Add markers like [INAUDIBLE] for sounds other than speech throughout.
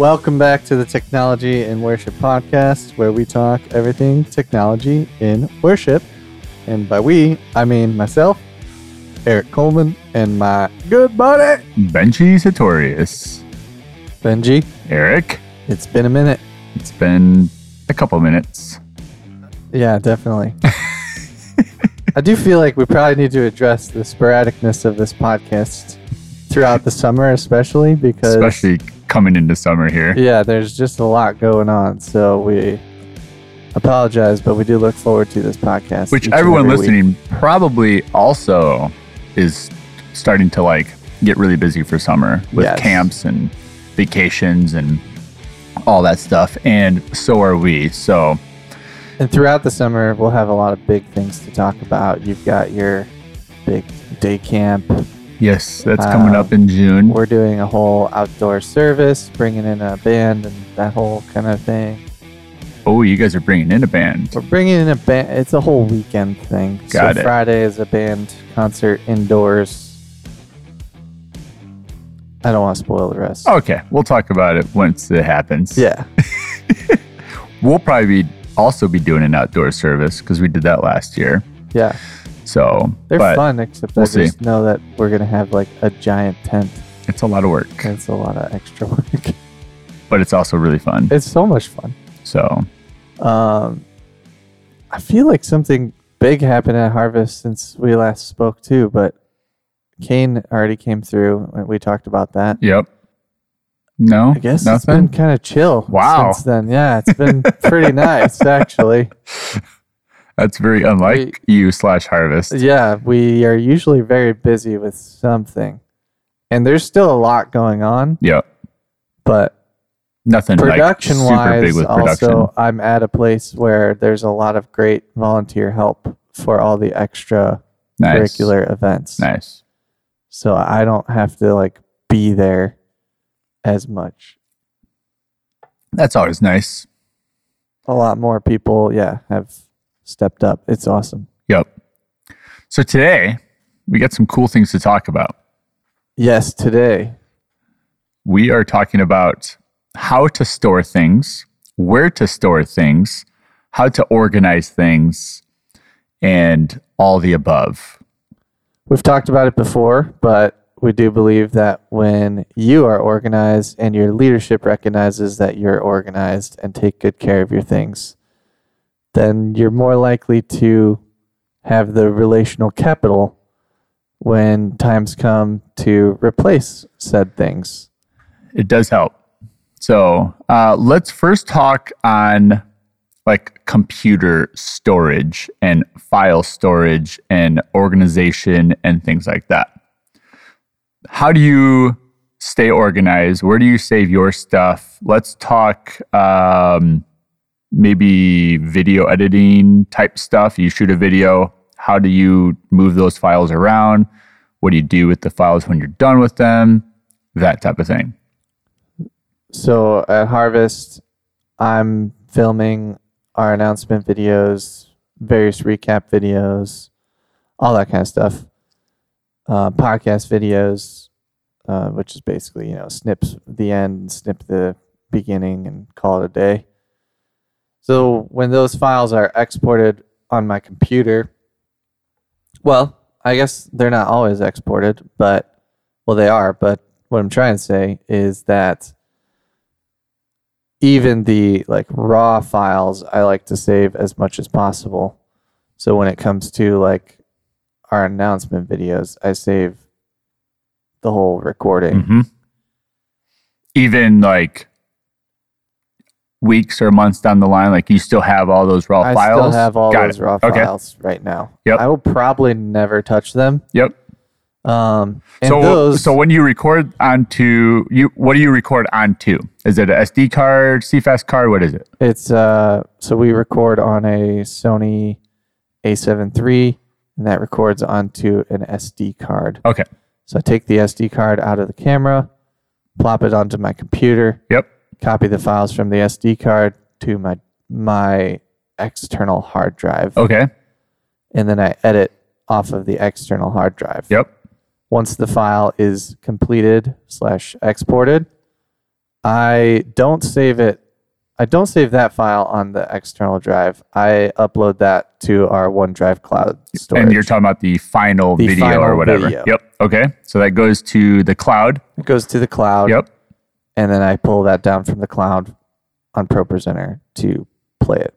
Welcome back to the Technology in Worship podcast, where we talk everything technology in worship. And by we, I mean myself, Eric Coleman, and my good buddy, Benji Sartorius. Benji. Eric, It's been a minute. it's been a couple minutes. Yeah, definitely. [LAUGHS] I do feel like we probably need to address the sporadicness of this podcast throughout the summer, especially because, Especially coming into summer here. yeah, there's just a lot going on. So we apologize, but we do look forward to this podcast. Which everyone every week. listening probably also is starting to like get really busy for summer with Yes. camps and vacations and all that stuff. And so are we. So And throughout the summer, we'll have a lot of big things to talk about. You've got your big day camp. Yes, that's coming Um, up in June. We're doing a whole outdoor service, bringing in a band and that whole kind of thing. Oh, you guys are bringing in a band. We're bringing in a band. It's a whole weekend thing. Got so it. Friday is a band concert indoors. I don't want to spoil the rest. Okay, we'll talk about it once it happens. Yeah. [LAUGHS] We'll probably be, also be doing an outdoor service because we did that last year. Yeah. So They're fun, except we'll I just know that we're to have like a giant tent. It's a lot of work, It's a lot of extra [LAUGHS] work. but it's also really fun. it's so much fun. So Um, I feel like something big happened at Harvest since we last spoke too, but Kane already came through and we talked about that. Yep. No, I guess it's been kind of chill Wow. since then. Yeah, it's been pretty [LAUGHS] nice actually. That's very unlike you slash harvest. Yeah, we are usually very busy with something, and there's still a lot going on. Yep. But Nothing production like wise, with production. also I'm at a place where there's a lot of great volunteer help for all the extra nice. curricular events. Nice. So I don't have to like be there as much. That's always nice. A lot more people, yeah, have stepped up. It's awesome. Yep. So today we got some cool things to talk about. Yes, today. We are talking about how to store things, where to store things, how to organize things, and all the above. We've talked about it before, but we do believe that when you are organized and your leadership recognizes that you're organized and take good care of your things, then you're more likely to have the relational capital when times come to replace said things. it does help. So uh, let's first talk on like computer storage and file storage and organization and things like that. How do you stay organized? Where do you save your stuff? Let's talk um, maybe video editing type stuff. You shoot a video. How do you move those files around? What do you do with the files when you're done with them? That type of thing. So at Harvest, I'm filming our announcement videos, various recap videos, all that kind of stuff. Uh, podcast videos, uh, which is basically you know snips the end, snip the beginning, and call it a day. So when those files are exported on my computer, well, I guess they're not always exported, but well, they are. But what I'm trying to say is that even the like raw files I like to save as much as possible. So when it comes to like our announcement videos, I save the whole recording. hmm Even like weeks or months down the line, like you still have all those raw I files. I still have all Got those it. raw Okay. files right now. Yep. I will probably never touch them. Yep. Um, and So those, so when you record onto you, what do you record onto? Is it a SD card, CFast card? What is it? it's uh, so we record on a Sony A7 III, and that records onto an SD card. Okay. So I take the SD card out of the camera, plop it onto my computer, Yep. Copy the files from the SD card to my my external hard drive, Okay. and then I edit off of the external hard drive. Yep. Once the file is completed slash exported, I don't save it. I don't save that file on the external drive. I upload that to our OneDrive cloud storage. And you're talking about the final The video final or whatever. video. Yep. Okay. So that goes to the cloud. it goes to the cloud. Yep. And then I pull that down from the cloud on ProPresenter to play it.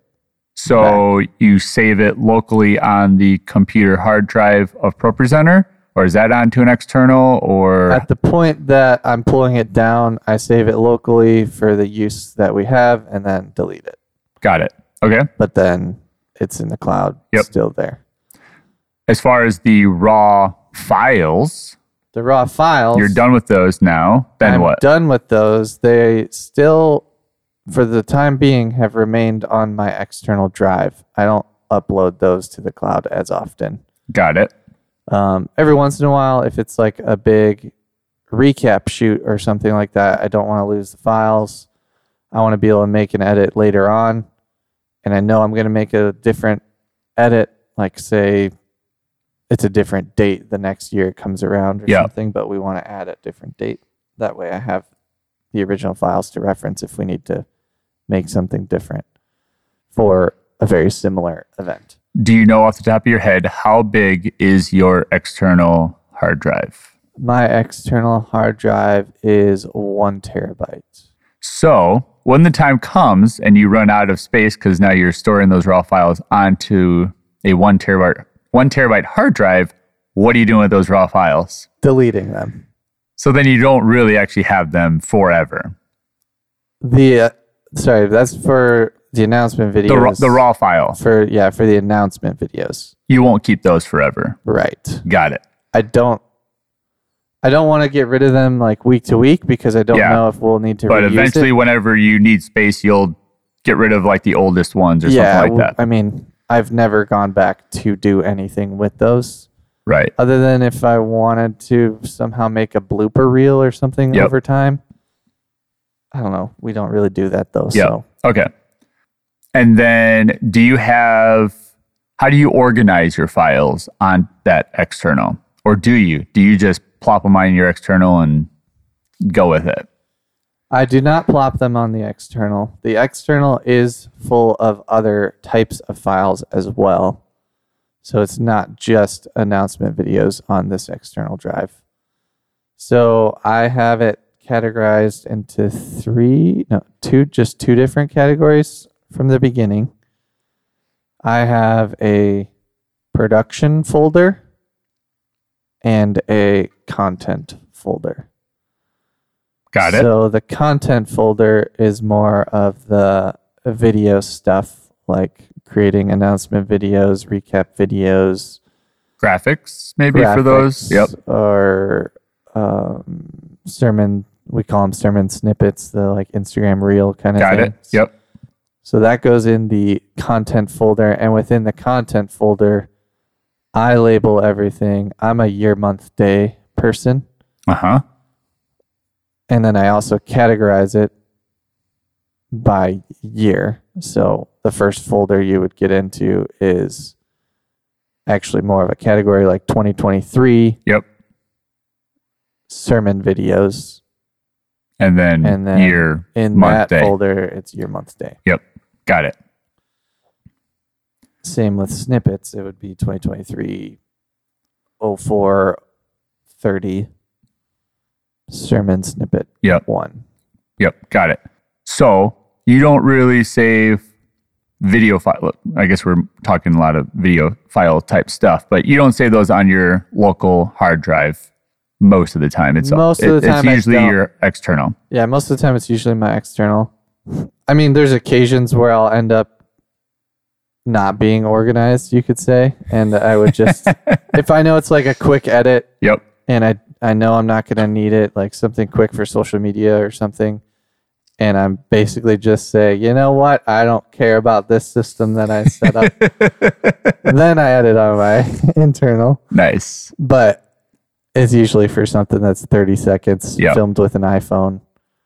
So you save it locally on the computer hard drive of ProPresenter, or is that onto an external or At the point that I'm pulling it down, I save it locally for the use that we have and then delete it. got it? Okay. But then it's in the cloud Yep. still there. As far as the raw files, The raw files. you're done with those now. Then I'm what? done with those. They still, for the time being, have remained on my external drive. I don't upload those to the cloud as often. Got it. Um, every once in a while, if it's like a big recap shoot or something like that, I don't want to lose the files. I want to be able to make an edit later on. And I know I'm going to make a different edit, like say it's a different date the next year it comes around or Yeah. something, but we want to add a different date. That way I have the original files to reference if we need to make something different for a very similar event. Do you know off the top of your head how big is your external hard drive? My external hard drive is one terabyte. So when the time comes and you run out of space because now you're storing those raw files onto a one terabyte one terabyte hard drive, what are you doing with those raw files? Deleting them. So then you don't really actually have them forever. The uh, sorry, that's for the announcement videos. The raw, the raw file, for yeah for the announcement videos. you won't keep those forever. Right. Got it. I don't. I don't want to get rid of them like week to week because I don't Yeah. know if we'll need to. But eventually, it. whenever you need space, you'll get rid of like the oldest ones or yeah. something like that. I mean, I've never gone back to do anything with those. Right. other than if I wanted to somehow make a blooper reel or something Yep. over time. I don't know. We don't really do that though. Yeah. So Okay. And then do you have, how do you organize your files on that external? Or do you? Do you just plop them on your external and go with it? I do not plop them on the external. The external is full of other types of files as well. So it's not just announcement videos on this external drive. So I have it categorized into three, no, two, just two different categories from the beginning. I have a production folder and a content folder. Got it. So the content folder is more of the video stuff, like creating announcement videos, recap videos, Graphics, maybe for those. Yep. Or um, sermon. We call them sermon snippets, the like Instagram reel kind of Got thing. it. Yep. So that goes in the content folder, and within the content folder, I label everything. I'm a year, month, day person. Uh huh. And then I also categorize it by year. So the first folder you would get into is actually more of a category like 2023 Yep. sermon videos. And then, And then year, In month, that day. folder, it's year, month, day. Yep. Got it. Same with snippets. It would be 2023 04 30 sermon snippet Yep. one. Yep, got it. So you don't really save video file. I guess we're talking a lot of video file type stuff, but you don't save those on your local hard drive most of the time. It's Most of the it- time it's usually your external. Yeah, most of the time it's usually my external. I mean, there's occasions where I'll end up not being organized, you could say, and I would just [LAUGHS] if I know it's like a quick edit Yep. and I I know I'm not going to need it, like something quick for social media or something, and I'm basically just say, "You know what? I don't care about this system that I set up." [LAUGHS] then I edit on my [LAUGHS] internal Nice. but it's usually for something that's 30 seconds Yep. filmed with an iPhone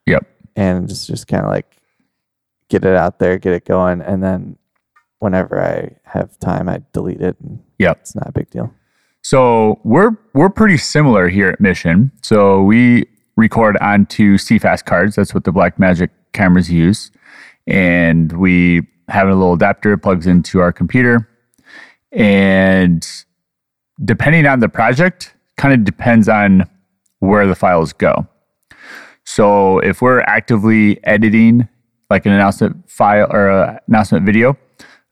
Yep. and just just kind of like get it out there, get it going, and then whenever I have time, I delete it, and Yep. it's not a big deal. So we're we're pretty similar here at Mission. So we record onto CFast cards. That's what the Blackmagic cameras use. And we have a little adapter plugs into our computer. And depending on the project, kind of depends on where the files go. So if we're actively editing like an announcement file or an announcement video,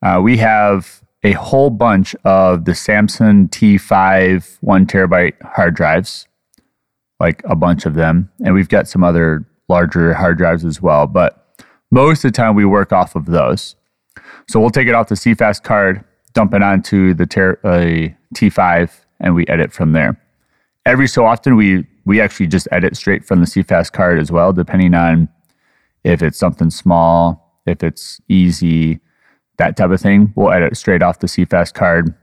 uh, we have a whole bunch of the Samsung T5 one terabyte hard drives, like a bunch of them. And we've got some other larger hard drives as well. But most of the time we work off of those. So we'll take it off the CFast card, dump it onto the ter- uh, T5, and we edit from there. Every so often, we we actually just edit straight from the CFast card as well, depending on if it's something small, if it's easy, that type of thing. We'll edit straight off the CFast card,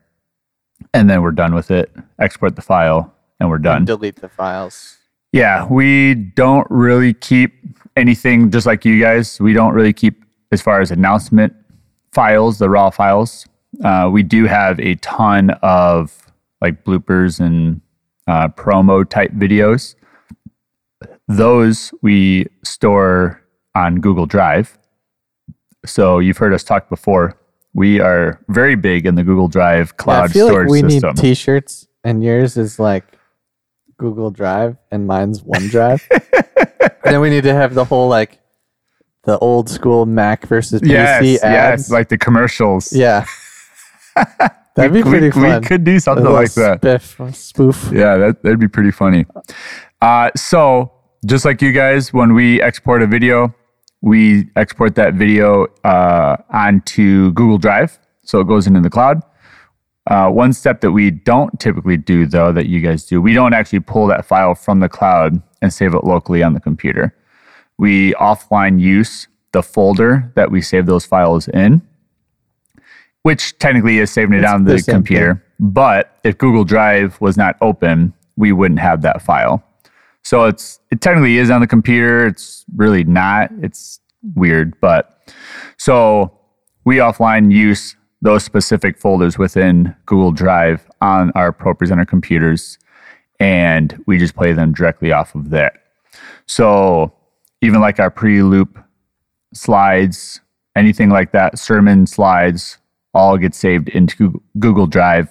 and then we're done with it. Export the file, and we're done. Delete the files. Yeah, we don't really keep anything just like you guys. We don't really keep as far as announcement files, the raw files. Uh, we do have a ton of like bloopers and uh, promo type videos. Those we store on Google Drive. So you've heard us talk before. We are very big in the Google Drive cloud Yeah, I feel storage like we system. need T-shirts, and yours is like Google Drive, and mine's OneDrive. and [LAUGHS] then we need to have the whole like the old school Mac versus PC yes, ads. yes, like the commercials. yeah, [LAUGHS] that'd be we, pretty we fun. could do something like that. spiff- spoof. Yeah, that, that'd be pretty funny. Uh, so, just like you guys, when we export a video, we export that video uh, onto Google Drive. So it goes into the cloud. Uh, one step that we don't typically do, though, that you guys do, we don't actually pull that file from the cloud and save it locally on the computer. We offline use the folder that we save those files in, which technically is saving it It's on the the computer. But if Google Drive was not open, we wouldn't have that file. So it's it technically is on the computer. It's really not. It's weird, but so we offline use those specific folders within Google Drive on our ProPresenter computers, and we just play them directly off of that. So even like our pre-loop slides, anything like that, sermon slides, all get saved into Google Drive.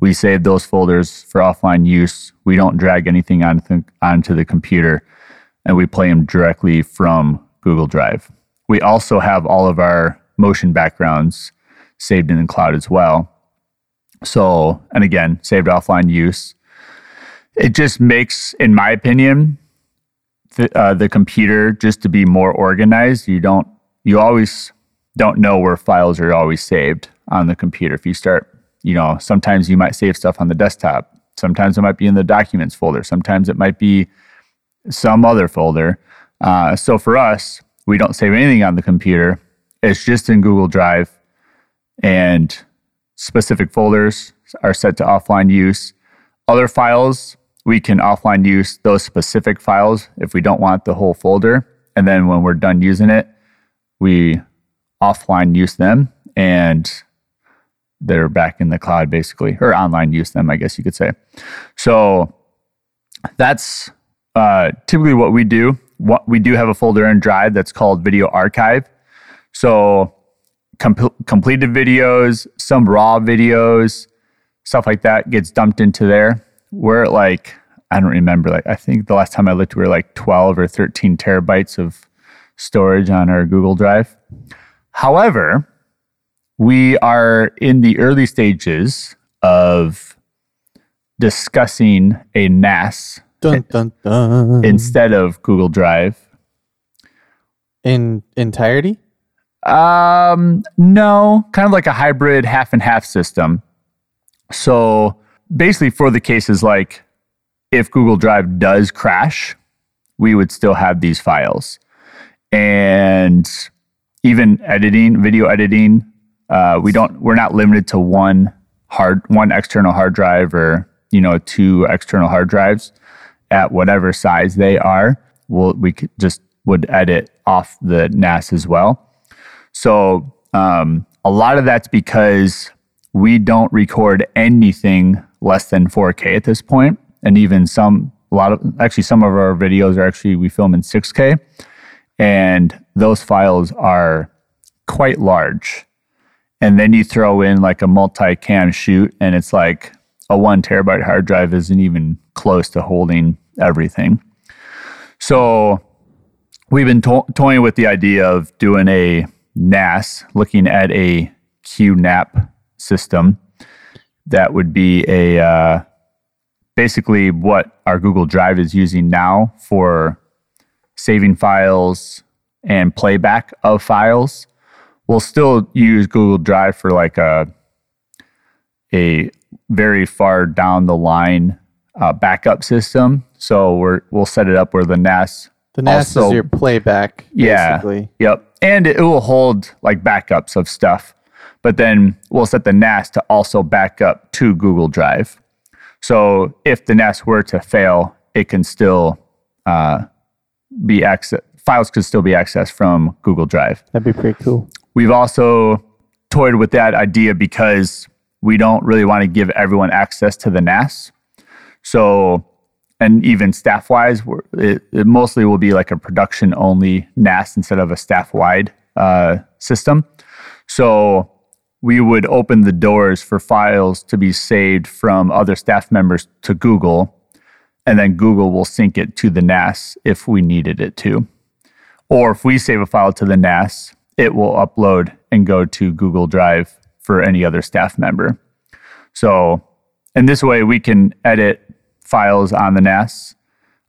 We save those folders for offline use. We don't drag anything onto, onto the computer, and we play them directly from Google Drive. We also have all of our motion backgrounds saved in the cloud as well. So, and again, saved offline use. It just makes, in my opinion, the, uh, the computer just to be more organized. You don't, you always don't know where files are always saved on the computer. If you start, you know, sometimes you might save stuff on the desktop. Sometimes it might be in the documents folder. Sometimes it might be some other folder. Uh, so for us, we don't save anything on the computer. It's just in Google Drive, and specific folders are set to offline use. Other files, we can offline use those specific files if we don't want the whole folder. And then when we're done using it, we offline use them and they're back in the cloud basically, or online use them, I guess you could say. So that's uh, typically what we do. What, we do have a folder in Drive that's called Video Archive. So com- completed videos, some raw videos, stuff like that gets dumped into there. We're at like, I don't remember, like, I think the last time I looked, we were like 12 or 13 terabytes of storage on our Google Drive. However, we are in the early stages of discussing a NAS Dun dun dun. instead of Google Drive. in entirety. Um, no, kind of like a hybrid half and half system. So basically, for the cases like if Google Drive does crash, we would still have these files. And even editing, video editing, uh, we don't, we're not limited to one hard, one external hard drive or, you know, two external hard drives at whatever size they are. We'll, we just would edit off the NAS as well. So um, a lot of that's because we don't record anything less than 4K at this point, and even some a lot of actually some of our videos are actually we film in 6K, and those files are quite large. And then you throw in like a multi-cam shoot, and it's like a one terabyte hard drive isn't even close to holding everything. So we've been to- toying with the idea of doing a NAS, looking at a QNAP system that would be a uh, basically what our Google Drive is using now for saving files and playback of files. We'll still use Google Drive for like a a very far down the line uh, backup system. So we're we'll set it up where the NAS The NAS Also- is your playback, Yeah. basically. Yep. And it will hold like backups of stuff. But then we'll set the NAS to also back up to Google Drive. So if the NAS were to fail, it can still uh, be access files could still be accessed from Google Drive. That'd be pretty cool. We've also toyed with that idea because we don't really want to give everyone access to the NAS. So, and even staff wise, it, it mostly will be like a production only NAS instead of a staff wide uh, system. So, we would open the doors for files to be saved from other staff members to Google, and then Google will sync it to the NAS if we needed it to. Or if we save a file to the NAS, it will upload and go to Google Drive for any other staff member. So, in this way, we can edit files on the NAS,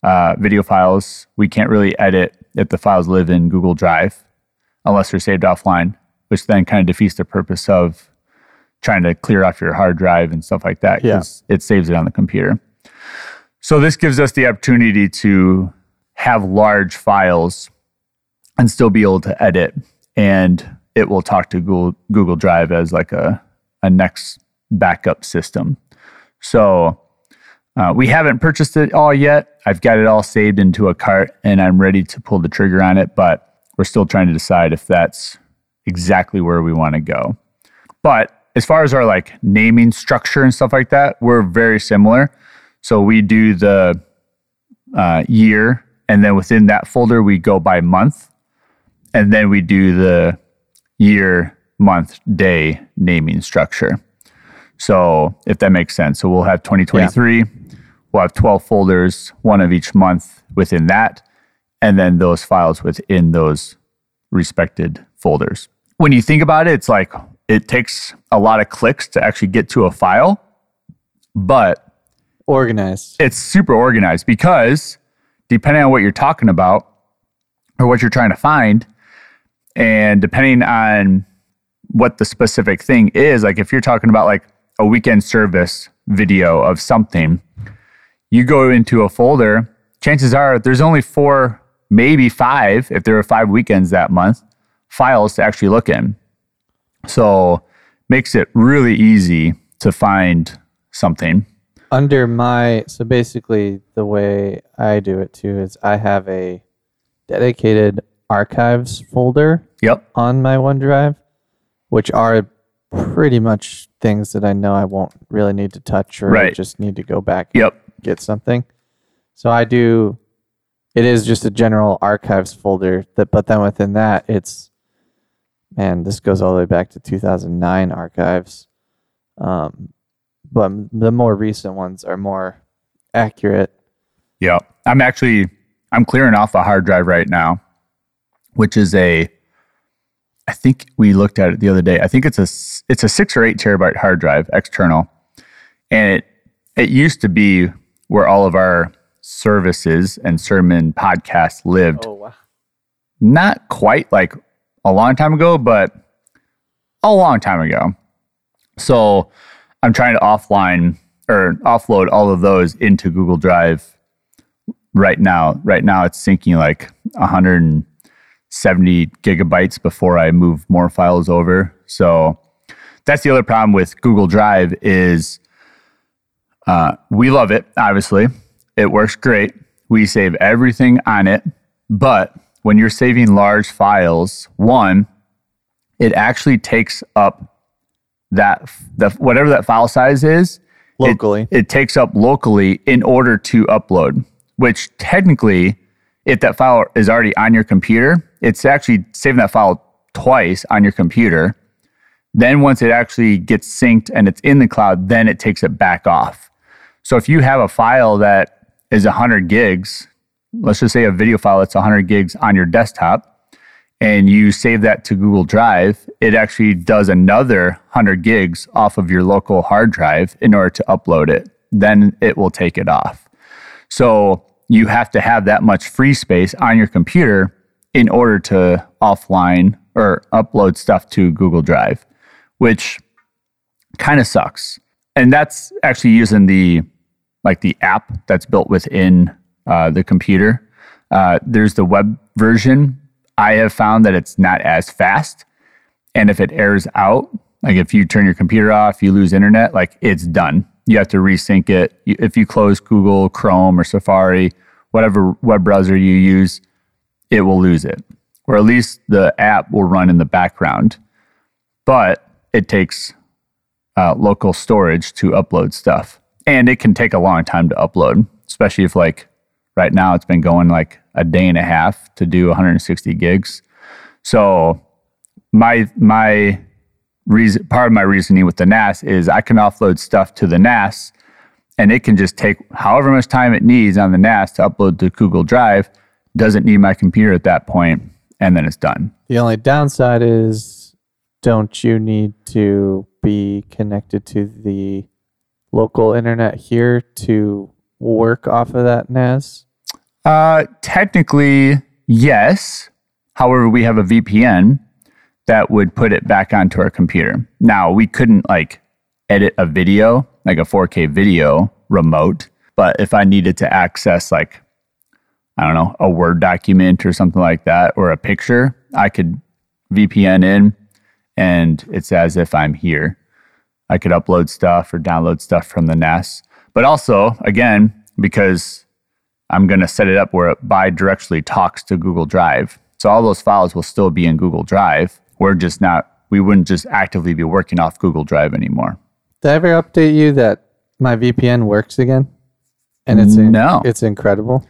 uh, video files. We can't really edit if the files live in Google Drive unless they're saved offline, which then kind of defeats the purpose of trying to clear off your hard drive and stuff like that because it saves it on the computer. So, this gives us the opportunity to have large files and still be able to edit and it will talk to Google Google Drive as like a a next backup system. So uh, we haven't purchased it all yet. I've got it all saved into a cart and I'm ready to pull the trigger on it, but we're still trying to decide if that's exactly where we want to go. But as far as our like naming structure and stuff like that, we're very similar. So we do the uh, year, and then within that folder, we go by month and then we do the year, month, day naming structure. So if that makes sense, so we'll have 2023, we'll have 12 folders, one of each month within that, and then those files within those respected folders. When you think about it, it's like it takes a lot of clicks to actually get to a file, but Organized. it's super organized because depending on what you're talking about or what you're trying to find, and depending on what the specific thing is, like if you're talking about like a weekend service video of something, you go into a folder, chances are there's only four, maybe five, if there are five weekends that month, files to actually look in. So makes it really easy to find something. Under my so basically the way I do it too is I have a dedicated archives folder Yep. on my OneDrive, which are pretty much things that I know I won't really need to touch or Right. just need to go back and Yep. get something. So I do it is just a general archives folder that but then within that it's man, this goes all the way back to 2009 archives. Um, but the more recent ones are more accurate. Yeah. I'm actually I'm clearing off a hard drive right now, which is a I think we looked at it the other day. I think it's a it's a 6 or 8 terabyte hard drive external. And it it used to be where all of our services and sermon podcasts lived. Oh wow. Not quite like a long time ago, but a long time ago. So I'm trying to offline or offload all of those into Google Drive right now. Right now, it's syncing like 170 gigabytes before I move more files over. So that's the other problem with Google Drive is uh, we love it. Obviously, it works great. We save everything on it, but when you're saving large files, one, it actually takes up that the whatever that file size is it- Locally. it, takes up locally in order to upload which technically, if that file is already on your computer, it's actually saving that file twice on your computer. Then once it actually gets synced and it's in the cloud, then it takes it back off. So if you have a file that is 100 gigs, let's just say a video file that's 100 gigs on your desktop, and you save that to Google Drive, it actually does another 100 gigs off of your local hard drive in order to upload it. Then it will take it off. So you have to have that much free space on your computer in order to offline or upload stuff to Google Drive, which kind of sucks. And that's actually using the like the app that's built within uh, the computer. Uh, there's the web version. I have found that it's not as fast, and if it errors out, like if you turn your computer off, you lose internet, like it's done. You have to resync it. If you close Google Chrome or Safari, whatever web browser you use, it will lose it, or at least the app will run in the background. But it takes uh, local storage to upload stuff and it can take a long time to upload, especially if like right now it's been going like a day and a half to do 160 gigs. So my my reason part of my reasoning with the NAS is I can offload stuff to the NAS and it can just take however much time it needs on the NAS to upload to Google Drive. Doesn't need my computer at that point, and then it's done. The only downside is don't you need to be connected to the local internet here to work off of that NAS? Uh, technically, yes. However, we have a VPN that would put it back onto our computer. Now, we couldn't like edit a video, like a 4K video remote, but if I needed to access like I don't know, a Word document or something like that or a picture, I could VPN in and it's as if I'm here. I could upload stuff or download stuff from the NAS. But also, again, because I'm going to set it up where it bi-directionally talks to Google Drive. So all those files will still be in Google Drive. We're just not, we wouldn't just actively be working off Google Drive anymore. Did I ever update you that my VPN works again? And it's in, No. it's incredible.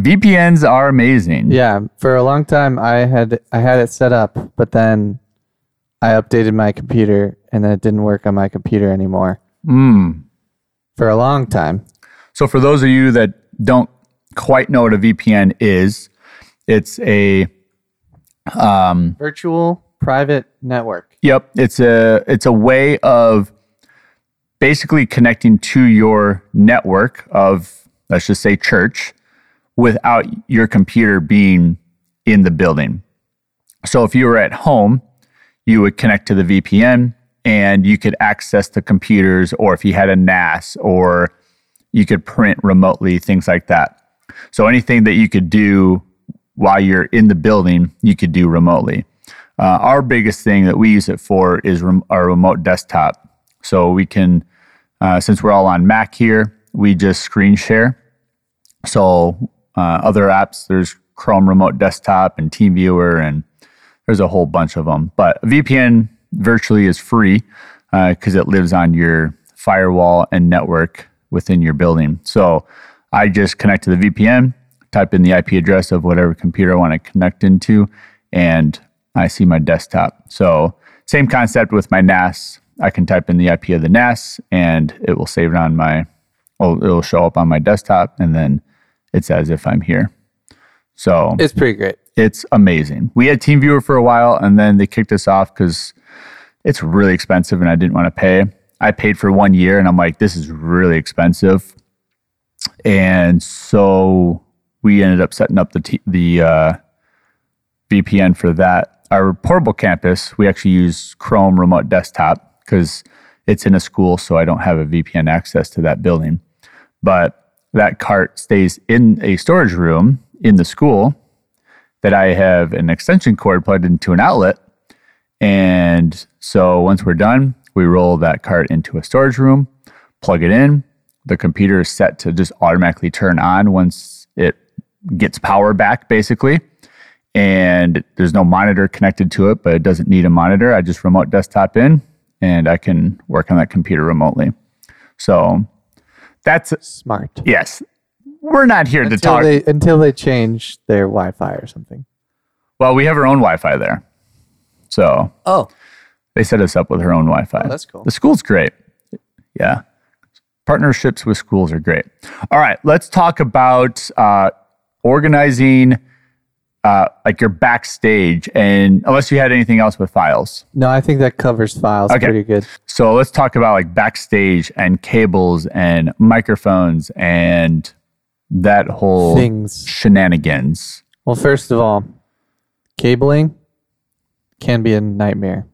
VPNs are amazing. Yeah, for a long time I had I had it set up, but then I updated my computer and then it didn't work on my computer anymore Mm. for a long time. So for those of you that don't quite know what a VPN is, it's a um, Virtual private network. Yep, it's a it's a way of basically connecting to your network of let's just say church without your computer being in the building. So if you were at home, you would connect to the VPN and you could access the computers or if you had a NAS or you could print remotely things like that. So anything that you could do while you're in the building, you could do remotely. Uh, our biggest thing that we use it for is rem- our remote desktop. So we can, uh, since we're all on Mac here, we just screen share. So uh, other apps, there's Chrome Remote Desktop and TeamViewer, and there's a whole bunch of them. But VPN virtually is free because it lives on your firewall and network within your building. So I just connect to the VPN, type in the IP address of whatever computer I want to connect into, and I see my desktop. So same concept with my NAS. I can type in the IP of the NAS and it will save it on my, well, it'll show up on my desktop and then it's as if I'm here. So It's pretty great. it's amazing. We had TeamViewer for a while and then they kicked us off because it's really expensive and I didn't want to pay. I paid for one year and I'm like, this is really expensive. And so we ended up setting up the t- the uh, VPN for that. Our portable campus, we actually use Chrome Remote Desktop because it's in a school, so I don't have a VPN access to that building. But that cart stays in a storage room in the school that I have an extension cord plugged into an outlet. And so once we're done, we roll that cart into a storage room, plug it in. The computer is set to just automatically turn on once it gets power back, basically. And there's no monitor connected to it, but it doesn't need a monitor. I just remote desktop in and I can work on that computer remotely. So that's Smart. Yes. we're not here to until talk. they until they change their Wi-Fi or something. well, we have our own Wi-Fi there, so Oh, they set us up with our own Wi-Fi. Oh, that's cool. The school's great. Yeah, partnerships with schools are great. All right, let's talk about uh, organizing, uh, like your backstage, and unless you had anything else with files. no, I think that covers files Okay. pretty good. So let's talk about like backstage and cables and microphones and that whole Things. shenanigans. Well, first of all, cabling can be a nightmare.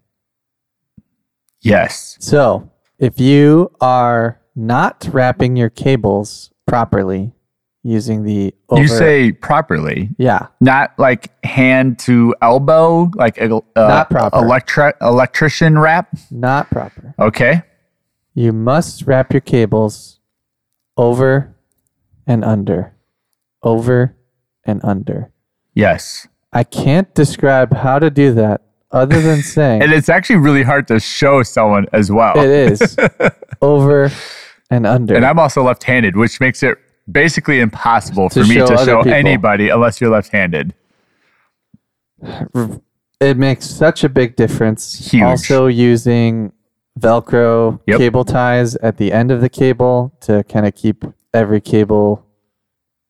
Yes. So, if you are not wrapping your cables properly using the over, You say properly, yeah, not like hand to elbow, like a uh, Not proper. electri- electrician wrap. not proper. Okay. You must wrap your cables over and under, over and under. Yes. I can't describe how to do that other than [LAUGHS] saying And it's actually really hard to show someone as well. it is [LAUGHS] over and under. And I'm also left handed, which makes it basically impossible for me to show people. anybody unless you're left handed. it makes such a big difference. Huge. Also using Velcro Yep. cable ties at the end of the cable to kind of keep every cable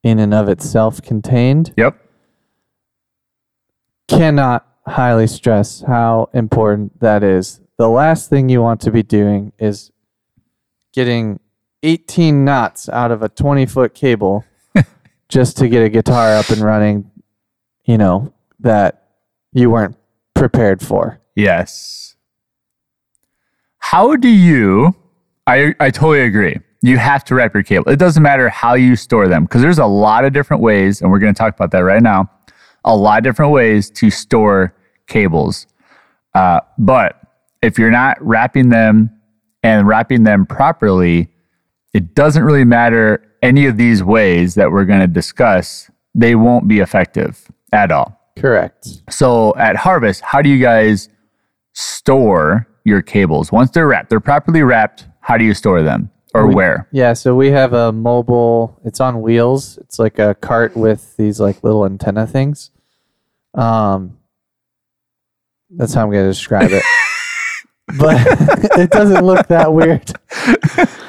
in and of itself contained. Yep. Cannot highly stress how important that is. The last thing you want to be doing is getting 18 knots out of a 20 foot cable [LAUGHS] just to get a guitar up and running, you know, that you weren't prepared for. Yes. How do you? I I totally agree. You have to wrap your cable. It doesn't matter how you store them because there's a lot of different ways, and we're going to talk about that right now. A lot of different ways to store cables. Uh, but if you're not wrapping them and wrapping them properly, it doesn't really matter any of these ways that we're going to discuss. They won't be effective at all. Correct. So at Harvest, how do you guys store your cables? Once they're wrapped, they're properly wrapped. How do you store them or We- where? Yeah, so we have a mobile. It's on wheels. It's like a cart with these like little antenna things. Um, that's how I'm gonna describe it. [LAUGHS] but [LAUGHS] it doesn't look that weird.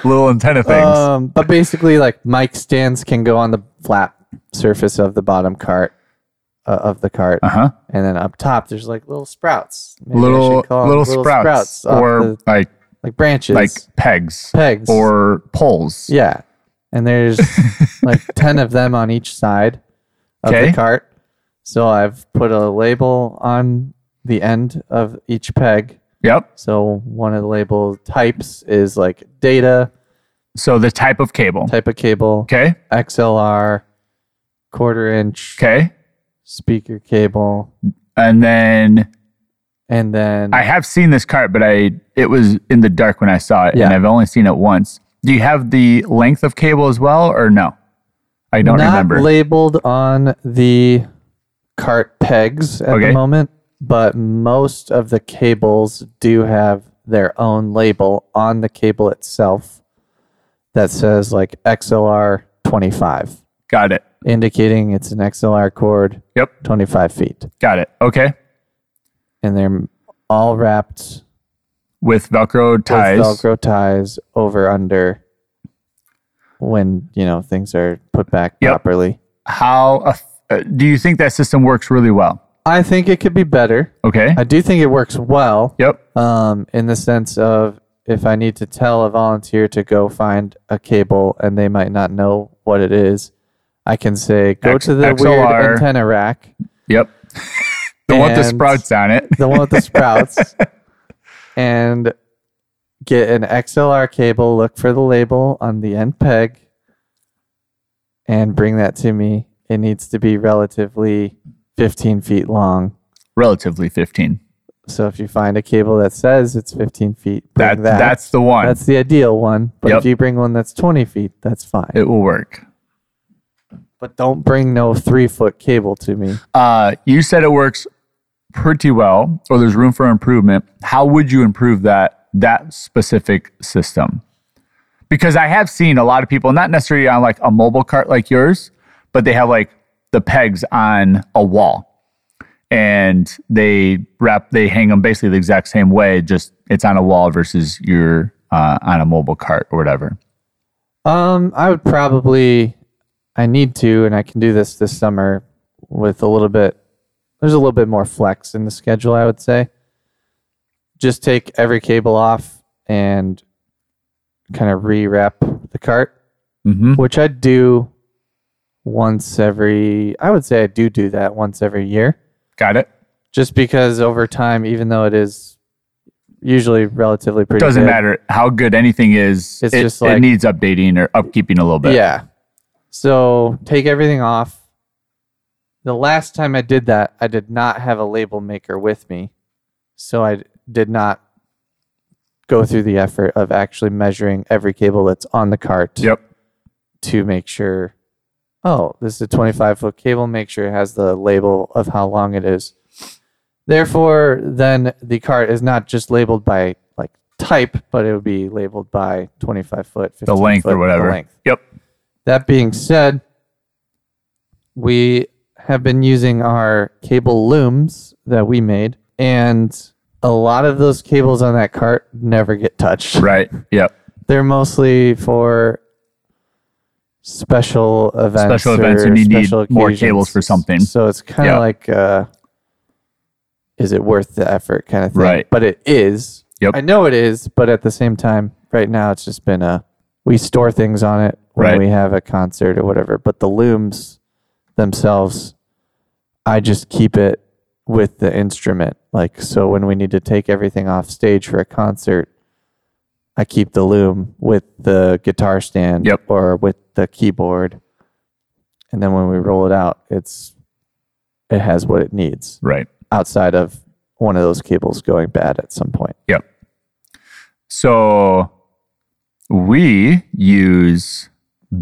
Little antenna things. Um, but basically, like mic stands can go on the flat surface of the bottom cart uh, of the cart, uh huh. and then up top there's like little sprouts. Maybe Little 'em little, sprouts, off or the- like like branches, like pegs pegs, or poles. Yeah. And there's [LAUGHS] like 10 of them on each side of Okay. the cart. So I've put a label on the end of each peg. Yep. So one of the label types is like data, So the type of cable. type of cable, Okay. XLR, quarter inch Okay. speaker cable. And then And then I have seen this cart, but I it was in the dark when I saw it, and Yeah. I've only seen it once. Do you have the length of cable as well, or no? I don't not remember. labeled on the cart pegs at Okay. the moment, but most of the cables do have their own label on the cable itself that says like XLR 25, Got it. indicating it's an XLR cord Yep. 25 feet. Got it. Okay. And they're all wrapped With Velcro ties. with Velcro ties over under when, you know, things are put back Yep. properly. How uh, do you think that system works really well? I think it could be better. Okay. I do think it works well. yep. um, in the sense of if I need to tell a volunteer to go find a cable and they might not know what it is, I can say, go X- to the XLR. weird antenna rack, Yep. [LAUGHS] the one with the sprouts on it. the one with the sprouts, [LAUGHS] and get an XLR cable, look for the label on the end peg, and bring that to me. It needs to be relatively 15 feet long. Relatively 15. So if you find a cable that says it's 15 feet, bring That, that. That's the one. That's the ideal one. But Yep. if you bring one that's 20 feet, that's fine. it will work. but don't bring no three foot cable to me. Uh, you said it works pretty well, or there's room for improvement. How would you improve that that specific system? because I have seen a lot of people, not necessarily on like a mobile cart like yours, but they have like the pegs on a wall and they wrap, they hang them basically the exact same way, just it's on a wall versus you're uh, on a mobile cart or whatever. Um, I would probably, I need to, and I can do this this summer with a little bit. There's a little bit more flex in the schedule, I would say. Just take every cable off and kind of rewrap the cart, Mm-hmm. which I do once every. I would say I do do that once every year, Got it. just because over time, even though it is usually relatively pretty, Doesn't good, matter how good anything is. It's it, just it needs updating or upkeeping a little bit. Yeah. So take everything off. The last time I did that, I did not have a label maker with me. So I did not go through the effort of actually measuring every cable that's on the cart Yep. to make sure, oh, this is a 25 foot cable. Make sure it has the label of how long it is. Therefore, then the cart is not just labeled by like type, but it would be labeled by 25 foot, 15 The length foot, or whatever. Length. Yep. That being said, we have been using our cable looms that we made, and a lot of those cables on that cart never get touched. Right. Yep. They're mostly for special events. Special events and you need special more occasions. cables for something. So it's kind of Yeah. like, uh, is it worth the effort kind of thing? Right. But it is. Yep. I know it is, but at the same time, right now it's just been a we store things on it when Right. we have a concert or whatever. But the looms themselves, I just keep it with the instrument. Like so, when we need to take everything off stage for a concert, I keep the loom with the guitar stand Yep. or with the keyboard, and then when we roll it out, it's it has what it needs Right. outside of one of those cables going bad at some point. Yep. So we use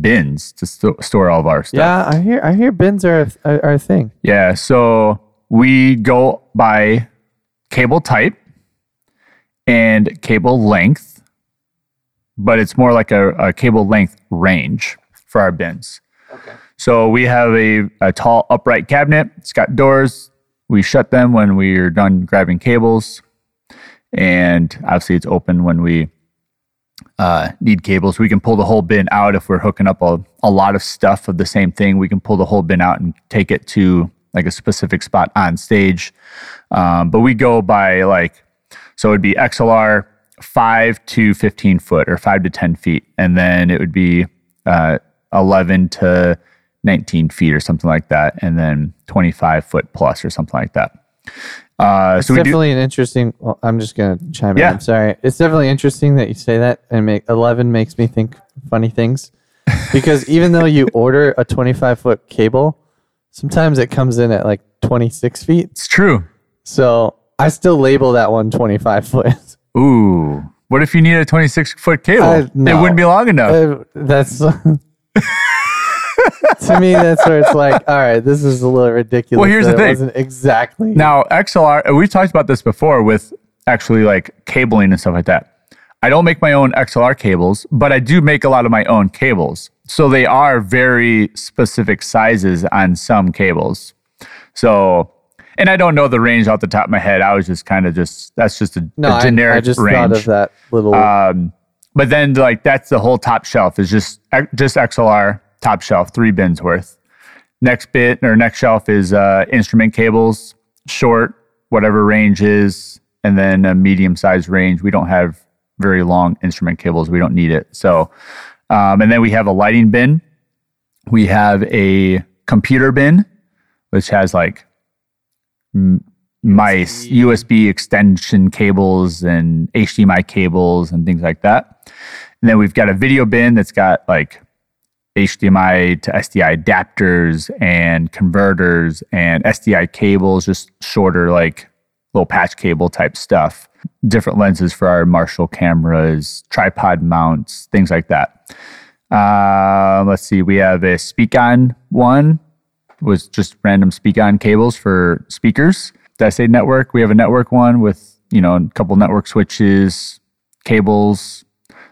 bins to sto- store all of our stuff. Yeah, I hear I hear bins are a, are a thing. Yeah. So we go by cable type and cable length, but it's more like a, a cable length range for our bins. Okay. So we have a, a tall upright cabinet. It's got doors. We shut them when we're done grabbing cables. And obviously, it's open when we uh, need cables. We can pull the whole bin out if we're hooking up a, a lot of stuff of the same thing. We can pull the whole bin out and take it to like a specific spot on stage. Um, but we go by like, so it'd be XLR 5 to 15 foot or 5 to 10 feet. And then it would be uh, 11 to 19 feet or something like that. And then 25 foot plus or something like that. Uh, It's so we do, definitely an interesting. Well, I'm just gonna chime Yeah. in. I'm sorry. It's definitely interesting that you say that, and make eleven makes me think funny things, [LAUGHS] because even though you order a 25 foot cable, sometimes it comes in at like 26 feet. it's true. So I still label that one 25 foot. [LAUGHS] Ooh. What if you need a 26 foot cable? Uh, It wouldn't be long enough. Uh, that's [LAUGHS] to me. That's where it's like, all right, this is a little ridiculous. Well, here's the thing. wasn't exactly. Now, XLR, we've talked about this before with actually like cabling and stuff like that. I don't make my own XLR cables, but I do make a lot of my own cables. So they are very specific sizes on some cables. So, and I don't know the range off the top of my head. I was just kind of just, that's just a, no, a I- generic I, just range. thought of that little. Um, but then like that's the whole top shelf is just just XLR top shelf, three bins worth. Next bit or next shelf is uh, instrument cables, short, whatever range is, and then a medium sized range. We don't have very long instrument cables. We don't need it. So, um, and then we have a lighting bin. We have a computer bin, which has like mice, USB extension cables and HDMI cables and things like that. And then we've got a video bin that's got like HDMI to SDI adapters and converters and SDI cables, just shorter, like little patch cable type stuff. Different lenses for our Marshall cameras, tripod mounts, things like that. Uh, let's see, we have a Speakon one, was just random Speakon cables for speakers. Did I say network? We have a network one with, you know, a couple network switches, cables.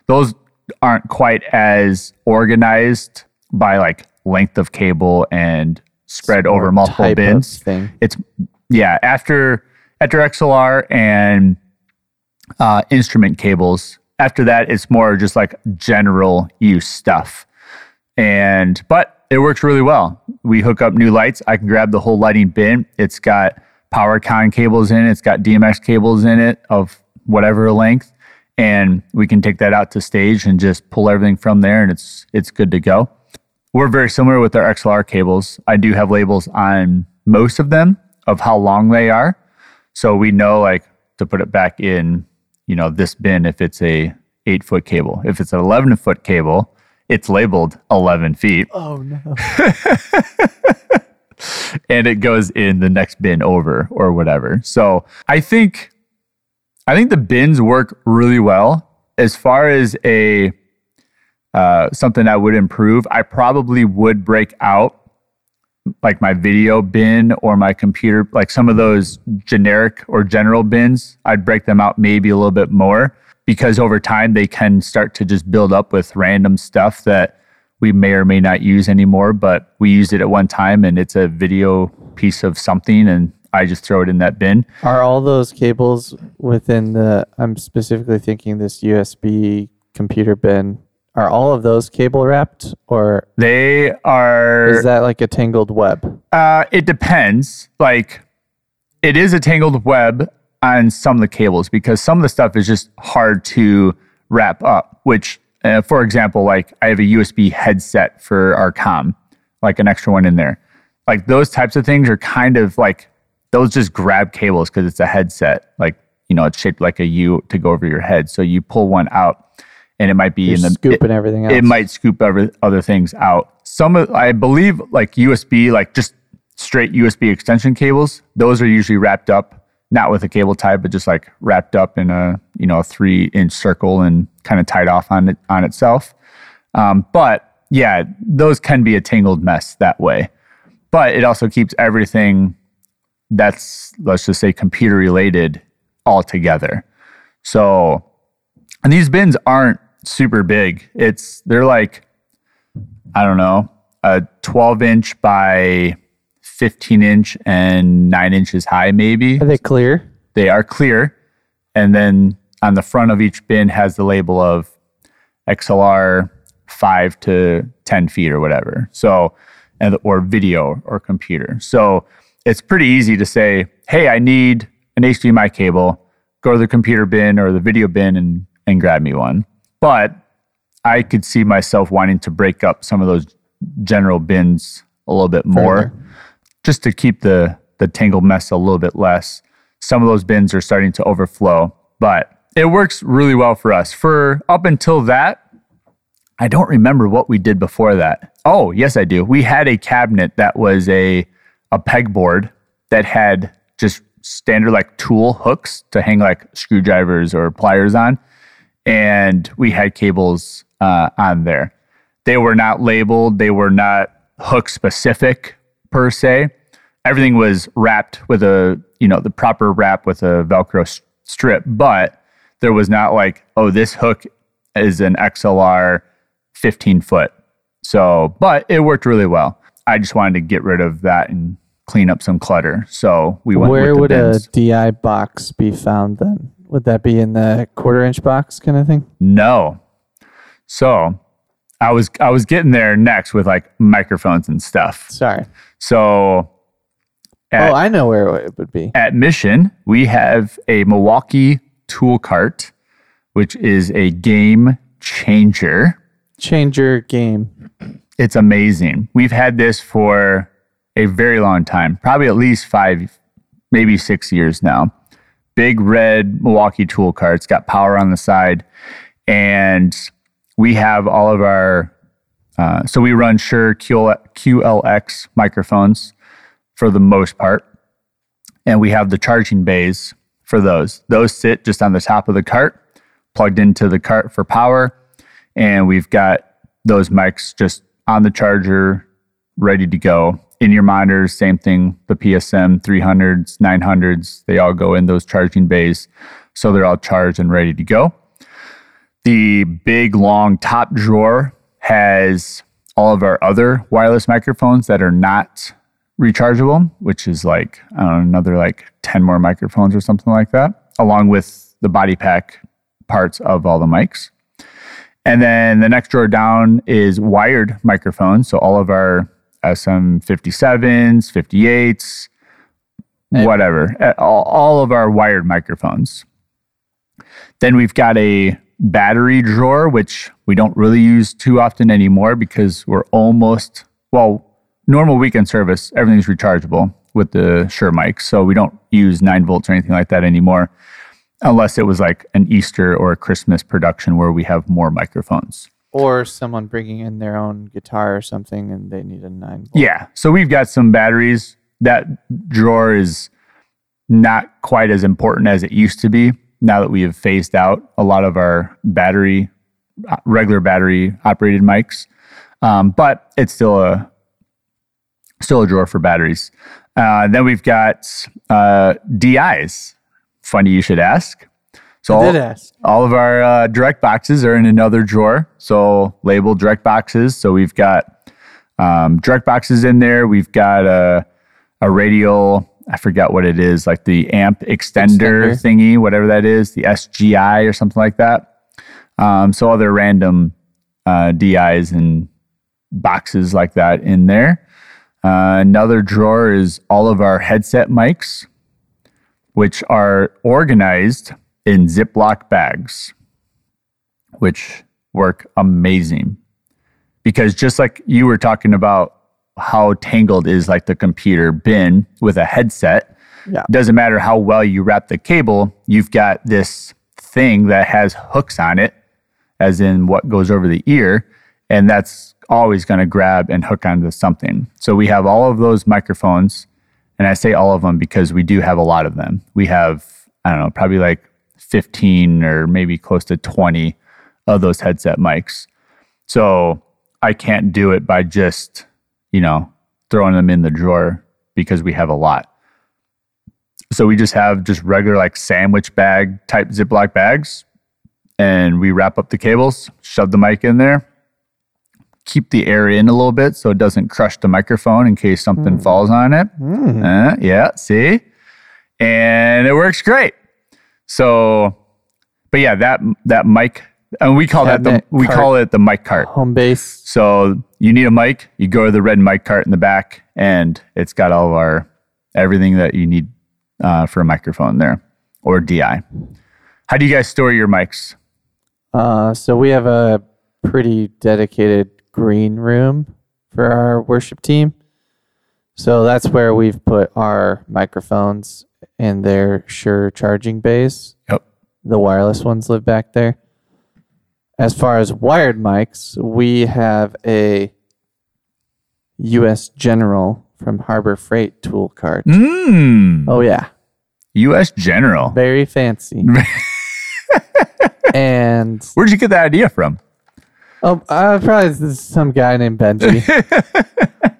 Those aren't quite as organized by like length of cable and spread over multiple bins. thing. It's yeah, after after XLR and uh, instrument cables. After that, it's more just like general use stuff. And but it works really well. We hook up new lights. I can grab the whole lighting bin. It's got powerCON cables in it. It's got DMX cables in it of whatever length, and we can take that out to stage and just pull everything from there, and it's it's good to go. We're very similar with our XLR cables. I do have labels on most of them of how long they are, so we know like to put it back in, you know, this bin if it's a eight foot cable. If it's an eleven foot cable, it's labeled eleven feet Oh no. [LAUGHS] and it goes in the next bin over or whatever. So I think I think the bins work really well. As far as a uh, something I would improve, I probably would break out like my video bin or my computer, like some of those generic or general bins. I'd break them out maybe a little bit more because over time they can start to just build up with random stuff that we may or may not use anymore, but we used it at one time and it's a video piece of something and I just throw it in that bin. Are all those cables within the? I'm specifically thinking this USB computer bin. Are all of those cable wrapped, or They are is that like a tangled web? Uh, it depends. Like, it is a tangled web on some of the cables because some of the stuff is just hard to wrap up. Which, uh, for example, like I have a USB headset for our com, like an extra one in there. Like those types of things are kind of like those just grab cables because it's a headset. Like you know, it's shaped like a U to go over your head. So you pull one out, and it might be You're in the scooping everything else. it might scoop other other things out. Some of I believe like USB, like just straight USB extension cables, those are usually wrapped up, not with a cable tie, but just like wrapped up in a you know a three inch circle and kind of tied off on it on itself. Um, but yeah, those can be a tangled mess that way. But it also keeps everything that's let's just say computer related all together. So and these bins aren't super big. It's they're like I don't know, a 12 inch by 15 inch and 9 inches high maybe. Are they clear? They are clear. And then on the front of each bin has the label of XLR 5 to 10 feet or whatever. So and or video or computer. So it's pretty easy to say, "Hey, I need an HDMI cable. Go to the computer bin or the video bin and and grab me one." But I could see myself wanting to break up some of those general bins a little bit more Further. Just to keep the the tangled mess a little bit less. Some of those bins are starting to overflow, but it works really well for us. For up until that, I don't remember what we did before that. Oh, yes, I do. We had a cabinet that was a a pegboard that had just standard like tool hooks to hang like screwdrivers or pliers on, and we had cables uh, on there. They were not labeled. They were not hook specific per se. Everything was wrapped with a you know the proper wrap with a Velcro s- strip, but there was not like oh this hook is an XLR 15 foot. So, but it worked really well. I just wanted to get rid of that and clean up some clutter. So we went Where would bins. a DI box be found then? Would that be in the quarter inch box kind of thing? No. So I was I was getting there next with like microphones and stuff. Sorry. So at, oh, I know where it would be. at Mission, we have a Milwaukee tool cart, which is a game changer. Change your game. It's amazing. We've had this for a very long time, probably at least five, maybe six years now. Big red Milwaukee tool cart. It's got power on the side. And we have all of our, uh, so we run Shure QL, QLX microphones for the most part. And we have the charging bays for those. Those sit just on the top of the cart, plugged into the cart for power. And we've got those mics just on the charger, ready to go. In your monitors, same thing. The PSM 300s, 900s, they all go in those charging bays. So they're all charged and ready to go. the big long top drawer has all of our other wireless microphones that are not rechargeable, which is like I don't know, another like 10 more microphones or something like that, along with the body pack parts of all the mics. And then the next drawer down is wired microphones. So all of our SM57s, 58s, Hey. whatever, all, all of our wired microphones. Then we've got a battery drawer, which we don't really use too often anymore because we're almost, well, normal weekend service, everything's rechargeable with the Shure mic. So we don't use nine volts or anything like that anymore, unless it was like an Easter or a Christmas production where we have more microphones. Or someone bringing in their own guitar or something and they need a nine volt. Yeah. So we've got some batteries. That drawer is not quite as important as it used to be now that we have phased out a lot of our battery, regular battery operated mics. Um, but it's still a still a drawer for batteries. Uh, then we've got uh, DIs. Funny you should ask. So I all- ask. all of our uh, direct boxes are in another drawer, so labeled direct boxes. So we've got um, direct boxes in there. We've got a a radial. I forget what it is, like the amp extender, Extender. thingy, whatever that is, the SGI or something like that. Um, so other random uh, DIs and boxes like that in there. Uh, another drawer is all of our headset mics, which are organized in Ziploc bags, which work amazing. Because just like you were talking about how tangled is like the computer bin with a headset, Yeah. doesn't matter how well you wrap the cable, you've got this thing that has hooks on it, as in what goes over the ear, and that's always going to grab and hook onto something. So we have all of those microphones, and I say all of them because we do have a lot of them. We have, I don't know, probably like 15 or maybe close to 20 of those headset mics. So I can't do it by just, you know, throwing them in the drawer because we have a lot. So we just have just regular like sandwich bag type Ziploc bags and we wrap up the cables, shove the mic in there, keep the air in a little bit so it doesn't crush the microphone in case something falls on it. Uh, yeah, see? And it works great. So, but yeah, that that mic, and we call that the we cart. call it the mic cart. Home base. So you need a mic, you go to the red mic cart in the back, and it's got all of our everything that you need uh, for a microphone there or DI. How do you guys store your mics? Uh, so we have a pretty dedicated green room for our worship team. So that's where we've put our microphones in their Shure charging bays. Yep. The wireless ones live back there. As far as wired mics, we have a US General from Harbor Freight tool cart. Mmm. Oh yeah, U.S. General. very fancy. [LAUGHS] and Where'd you get that idea from? Oh, uh, probably s- some guy named Benji. [LAUGHS]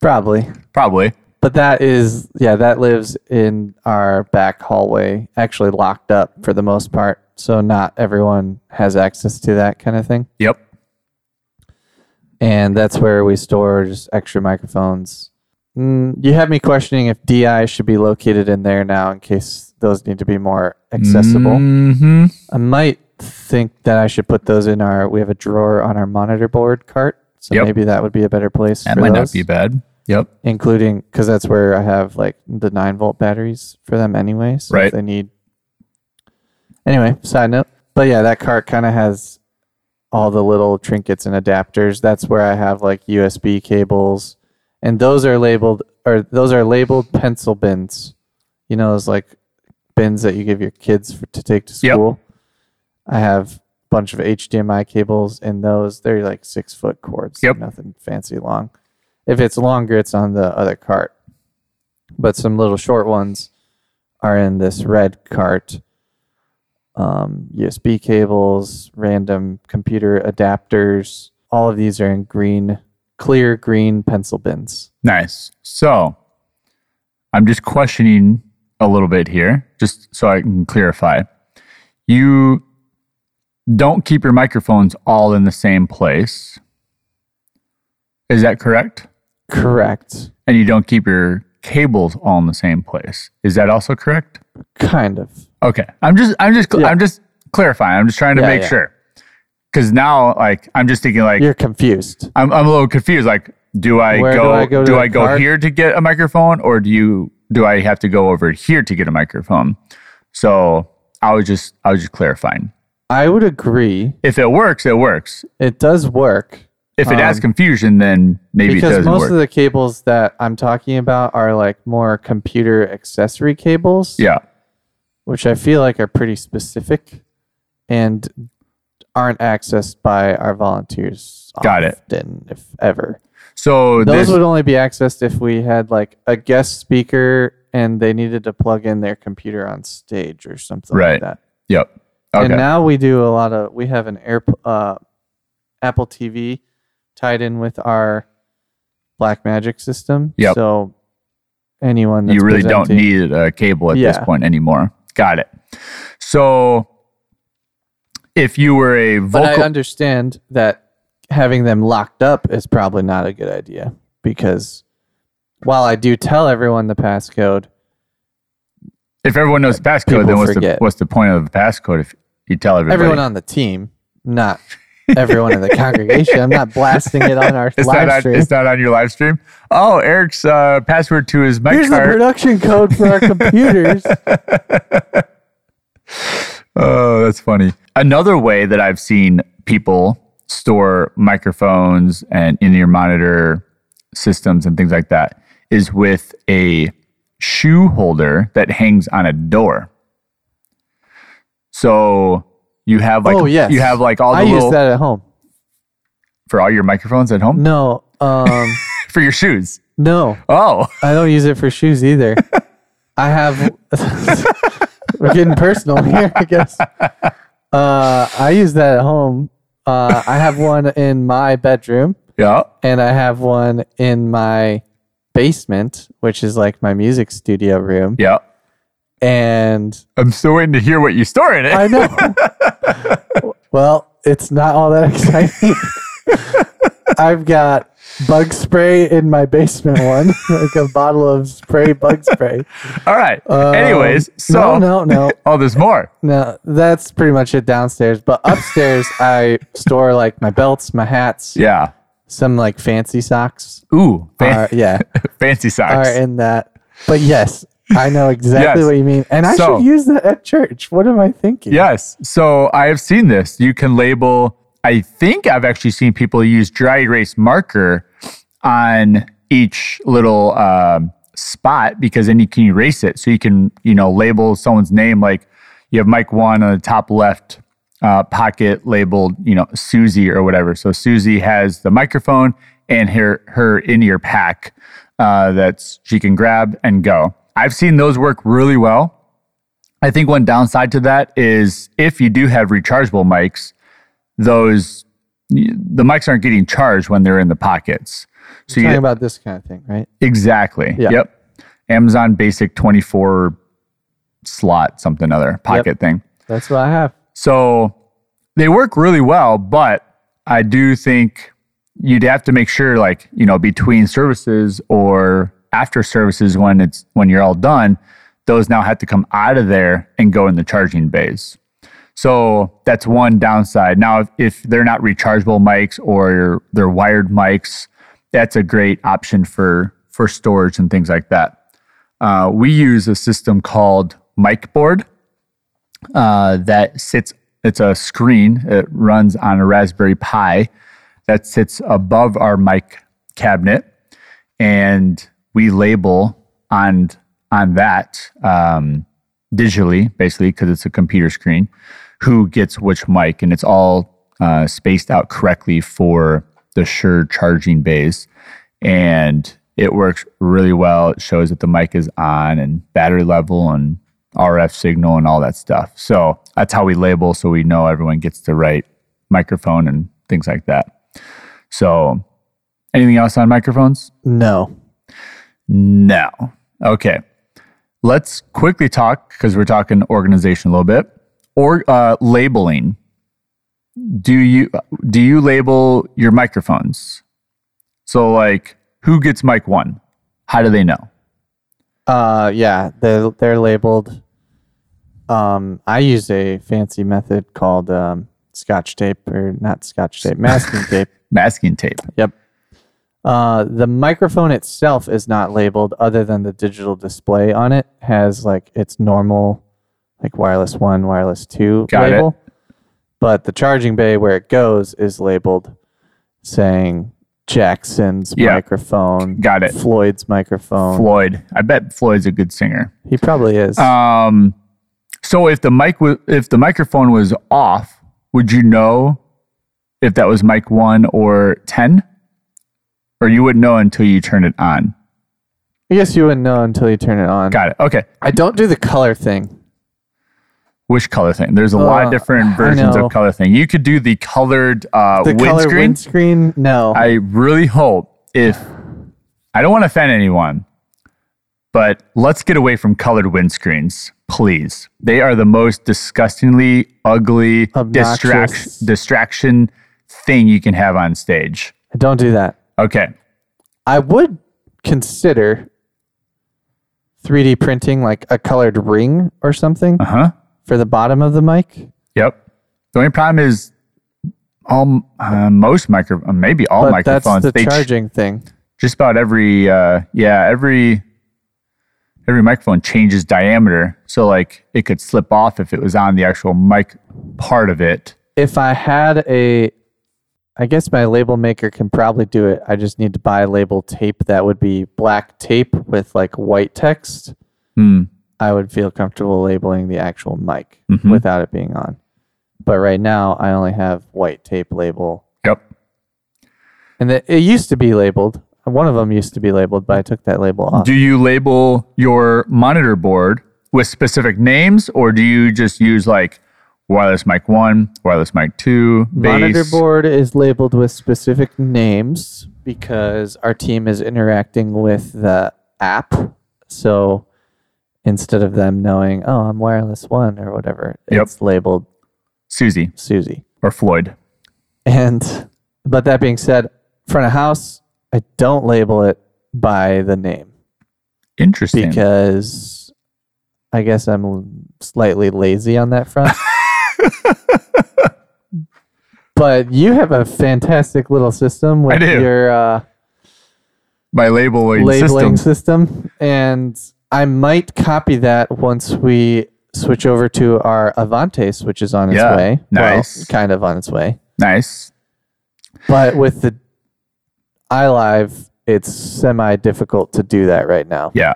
probably. Probably. But that is, yeah, that lives in our back hallway, actually locked up for the most part. So not everyone has access to that kind of thing. Yep. And that's where we store just extra microphones. Mm, you have me questioning if DI should be located in there now in case those need to be more accessible. hmm I might think that I should put those in our. We have a drawer on our monitor board cart, so Yep. maybe that would be a better place That might those, not be bad. Yep. including because that's where I have like the nine volt batteries for them anyway. So Right. if they need. Anyway, side note, but yeah, that cart kind of has all the little trinkets and adapters. That's where I have like USB cables, and those are labeled or those are labeled pencil bins. You know, those like bins that you give your kids for, to take to Yep. school. I have a bunch of HDMI cables in those. They're like six foot cords. Yep. Nothing fancy long. If it's longer, it's on the other cart. But some little short ones are in this red cart. Um, USB cables, random computer adapters. All of these are in green, clear green pencil bins. Nice. So I'm just questioning a little bit here, just so I can clarify. You don't keep your microphones all in the same place. Is that correct? Correct. And you don't keep your cables all in the same place. Is that also correct? Kind of. Okay. I'm just I'm just Yeah. I'm just clarifying. I'm just trying to Yeah, make yeah. sure. Cuz now like I'm just thinking like You're confused. I'm I'm a little confused like do I Where do go I go do I go here to get a microphone or do you do I have to go over here to get a microphone? So I was just I was just clarifying. I would agree. If it works, it works. It does work If it adds Um, confusion, then maybe it because most work. of the cables that I'm talking about are like more computer accessory cables, yeah. which I feel like are pretty specific and aren't accessed by our volunteers Got it. often, if ever. So Those would only be accessed if we had like a guest speaker and they needed to plug in their computer on stage or something Right. like that. yep. Okay. And now we do a lot of we have an air uh, Apple TV tied in with our Blackmagic system. Yep. So anyone that's you really don't need a cable at this point anymore. Got it. So if you were a But I understand that having them locked up is probably not a good idea because while I do tell everyone the passcode, if everyone knows the passcode, then what's the what's the point of the passcode if you tell everybody? everyone on the team, not [LAUGHS] everyone in the congregation. I'm not blasting it on our it's live on, stream. it's not on your live stream. Oh, Eric's uh, password to his mic Here's the production code for our computers. [LAUGHS] Oh, that's funny. Another way that I've seen people store microphones and in ear monitor systems and things like that is with a shoe holder that hangs on a door. So you have like oh yes, you have like all the I little use that at home. for all your microphones at home No, um, [LAUGHS] for your shoes. no, Oh, I don't use it for shoes either. I have. [LAUGHS] we're getting personal here, I guess. Uh, I use that at home. Uh, I have one in my bedroom, yeah. and I have one in my basement, which is like my music studio room. Yeah. And I'm still waiting to hear what you store in it. I know. [LAUGHS] well, it's not all that exciting. [LAUGHS] I've got bug spray in my basement one, [LAUGHS] like a bottle of spray bug spray. all right. Um, Anyways, so no, no, no, [LAUGHS] oh, there's more. no. That's pretty much it downstairs. But upstairs, [LAUGHS] I store like my belts, my hats, Yeah. some like fancy socks. Ooh, fan- Are, yeah, fancy socks. are in that. But yes, I know exactly Yes. what you mean, and I So- should use that at church. What am I thinking? Yes. So I have seen this. You can label, I think I've actually seen people use dry erase marker on each little um, spot because then you can erase it. So you can, you know, label someone's name like you have Mike one on the top left uh, pocket labeled, you know, Susie or whatever. So Susie has the microphone and her her in ear pack uh, that's she can grab and go. I've seen those work really well. I think one downside to that is if you do have rechargeable mics, those the mics aren't getting charged when they're in the pockets. So you're Talking you about this kind of thing, right? exactly. Yeah. Yep. Amazon Basic 24 slot something other pocket thing. That's what I have. So they work really well, but I do think you'd have to make sure like, you know, between services or after services when it's when you're all done, those now have to come out of there and go in the charging bays. So that's one downside. Now, if, if they're not rechargeable mics or they're wired mics, that's a great option for for storage and things like that. Uh, we use a system called Micboard uh, that sits. It's a screen. It runs on a Raspberry Pi that sits above our mic cabinet, and we label on on that um, digitally, basically because it's a computer screen, who gets which mic, and it's all uh, spaced out correctly for the Shure charging bays, and it works really well. It shows that the mic is on and battery level and RF signal and all that stuff. So that's how we label, so we know everyone gets the right microphone and things like that. So, anything else on microphones? No. No. Okay. Let's quickly talk because we're talking organization a little bit or uh, labeling. do you do you label your microphones? So like who gets mic 1? How do they know? Uh, yeah, they're they're labeled. Um, I use a fancy method called um, Scotch tape, or not Scotch tape, masking tape. [LAUGHS] Masking tape. Yep. Uh, the microphone itself is not labeled, other than the digital display on it has like its normal, like wireless one, wireless two Got it. But the charging bay where it goes is labeled, saying Jackson's Yeah. microphone. Got it. Floyd's microphone. Floyd. I bet Floyd's a good singer. He probably is. Um, so if the mic was, if the microphone was off, would you know if that was mic one or ten, or you wouldn't know until you turn it on? I guess you wouldn't know until you turn it on. Got it. Okay. I don't do the color thing. Which color thing? There's a lot of Uh, different versions of color thing. You could do the colored uh, The color windscreen. windscreen, no. I really hope if I don't want to offend anyone, but let's get away from colored windscreens, please. They are the most disgustingly ugly distraction distraction thing you can have on stage. Don't do that. Okay. I would consider 3D printing like a colored ring or something Uh huh. For the bottom of the mic. Yep. The only problem is all uh, most micro, uh, maybe all But that's microphones. the they ch- charging thing. just about every uh yeah every every microphone changes diameter so like it could slip off if it was on the actual mic part of it If I had a, I guess my label maker can probably do it. I just need to buy label tape that would be black tape with like white text. Hmm. I would feel comfortable labeling the actual mic Mhm. without it being on. But right now, I only have white tape label, yep and it, it used to be labeled. One of them used to be labeled, but I took that label off. do you label your monitor board with specific names or do you just use like wireless mic 1 wireless mic 2 Monitor board is labeled with specific names because our team is interacting with the app. So instead of them knowing, oh, I'm wireless one or whatever, Yep. it's labeled susie Susie. or floyd And but that being said, front of house, I don't label it by the name interesting because I guess I'm slightly lazy on that front. [LAUGHS] but you have a fantastic little system with your uh, my labeling, labeling system system. and I might copy that once we switch over to our Avantis, which is on its Yeah, way. nice. Well, kind of on its way. nice But with the iLive, it's semi difficult to do that right now. Yeah.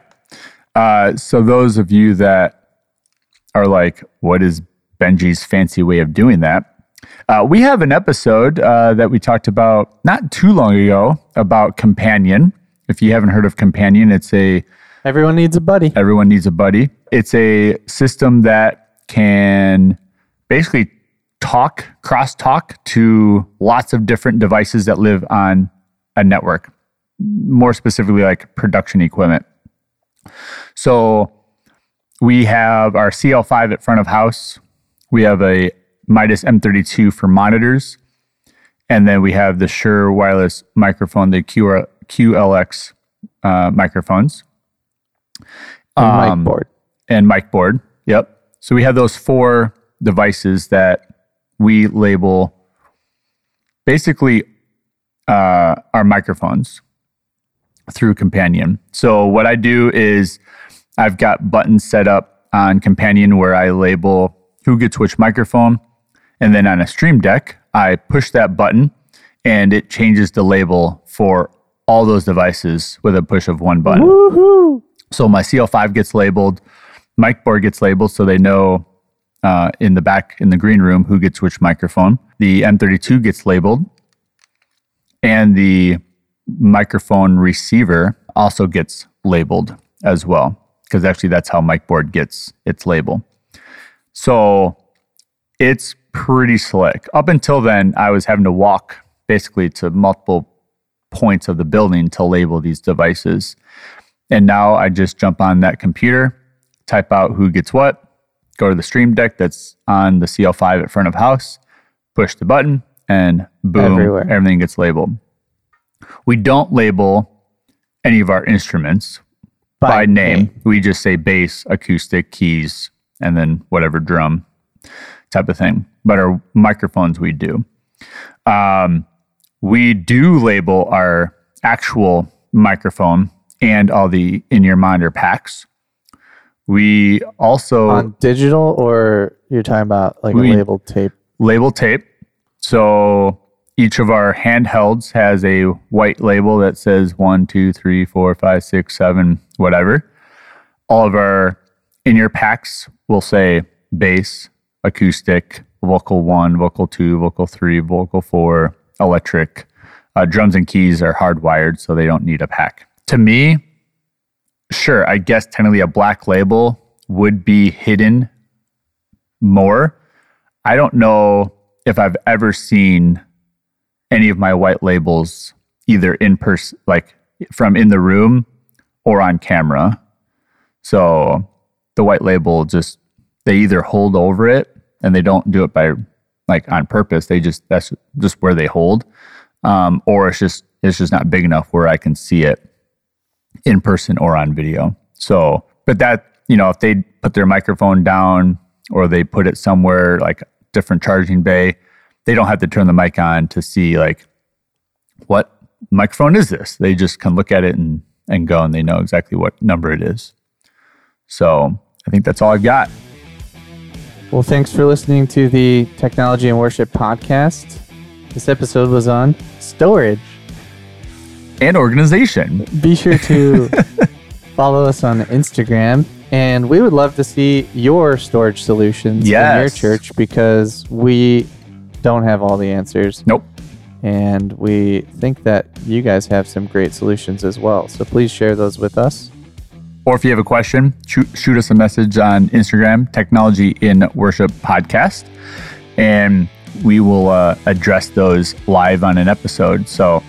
Uh, so those of you that are like, what is Benji's fancy way of doing that? Uh, we have an episode uh, that we talked about not too long ago about Companion. If you haven't heard of Companion, it's a Everyone needs a buddy. everyone needs a buddy. It's a system that can basically talk, cross talk to lots of different devices that live on a network, more specifically like production equipment. So we have our CL5 at front of house. We have a Midas M32 for monitors. And then we have the Shure wireless microphone, the QR, QLX uh, microphones And Um, Micboard. and Micboard. Yep. So we have those four devices that we label basically uh, our microphones through Companion. So what I do is I've got buttons set up on Companion where I label who gets which microphone. And then on a Stream Deck, I push that button and it changes the label for all those devices with a push of one button. Woohoo! So my CL5 gets labeled, Micboard gets labeled so they know uh, in the back in the green room who gets which microphone. The M32 gets labeled, and the microphone receiver also gets labeled as well, because actually that's how Micboard gets its label. So it's pretty slick. Up until then, I was having to walk basically to multiple points of the building to label these devices. And now I just jump on that computer, type out who gets what, go to the Stream Deck that's on the CL5 at front of house, push the button, and boom, Everywhere. everything gets labeled. We don't label any of our instruments by, name. We just say bass, acoustic, keys, and then whatever drum type of thing. But our microphones, we do. Um, we do label our actual microphone and all the in your monitor packs. We also On digital, or you're talking about like We- a labeled tape? label tape. So each of our handhelds has a white label that says one, two, three, four, five, six, seven, whatever. All of our in your packs will say bass, acoustic, vocal one, vocal two, vocal three, vocal four, electric. Uh, drums and keys are hardwired, so they don't need a pack. To me, sure, I guess technically a black label would be hidden more. I don't know if I've ever seen any of my white labels either in person, like from in the room or on camera. So the white label just, they either hold over it and they don't do it by like on purpose. They just, that's just where they hold. Um, or it's just, it's just not big enough where I can see it in person or on video. So, but that, you know, if they put their microphone down or they put it somewhere like different charging bay, they don't have to turn the mic on to see like what microphone is this. They just can look at it and, and go and they know exactly what number it is. So I think that's all I've got. Well, thanks for listening to the Technology in Worship podcast. This episode was on storage. And organization. Be sure to [LAUGHS] follow us on Instagram, and we would love to see your storage solutions in your church because we don't have all the answers, Nope. and we think that you guys have some great solutions as well. So please share those with us. Or if you have a question, shoot, shoot us a message on Instagram, Technology in Worship Podcast, and we will uh, address those live on an episode. So,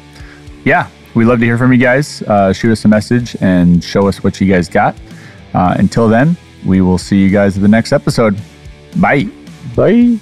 yeah, we love to hear from you guys. Uh, shoot us a message and show us what you guys got. Uh, until then, we will see you guys at the next episode. Bye. Bye.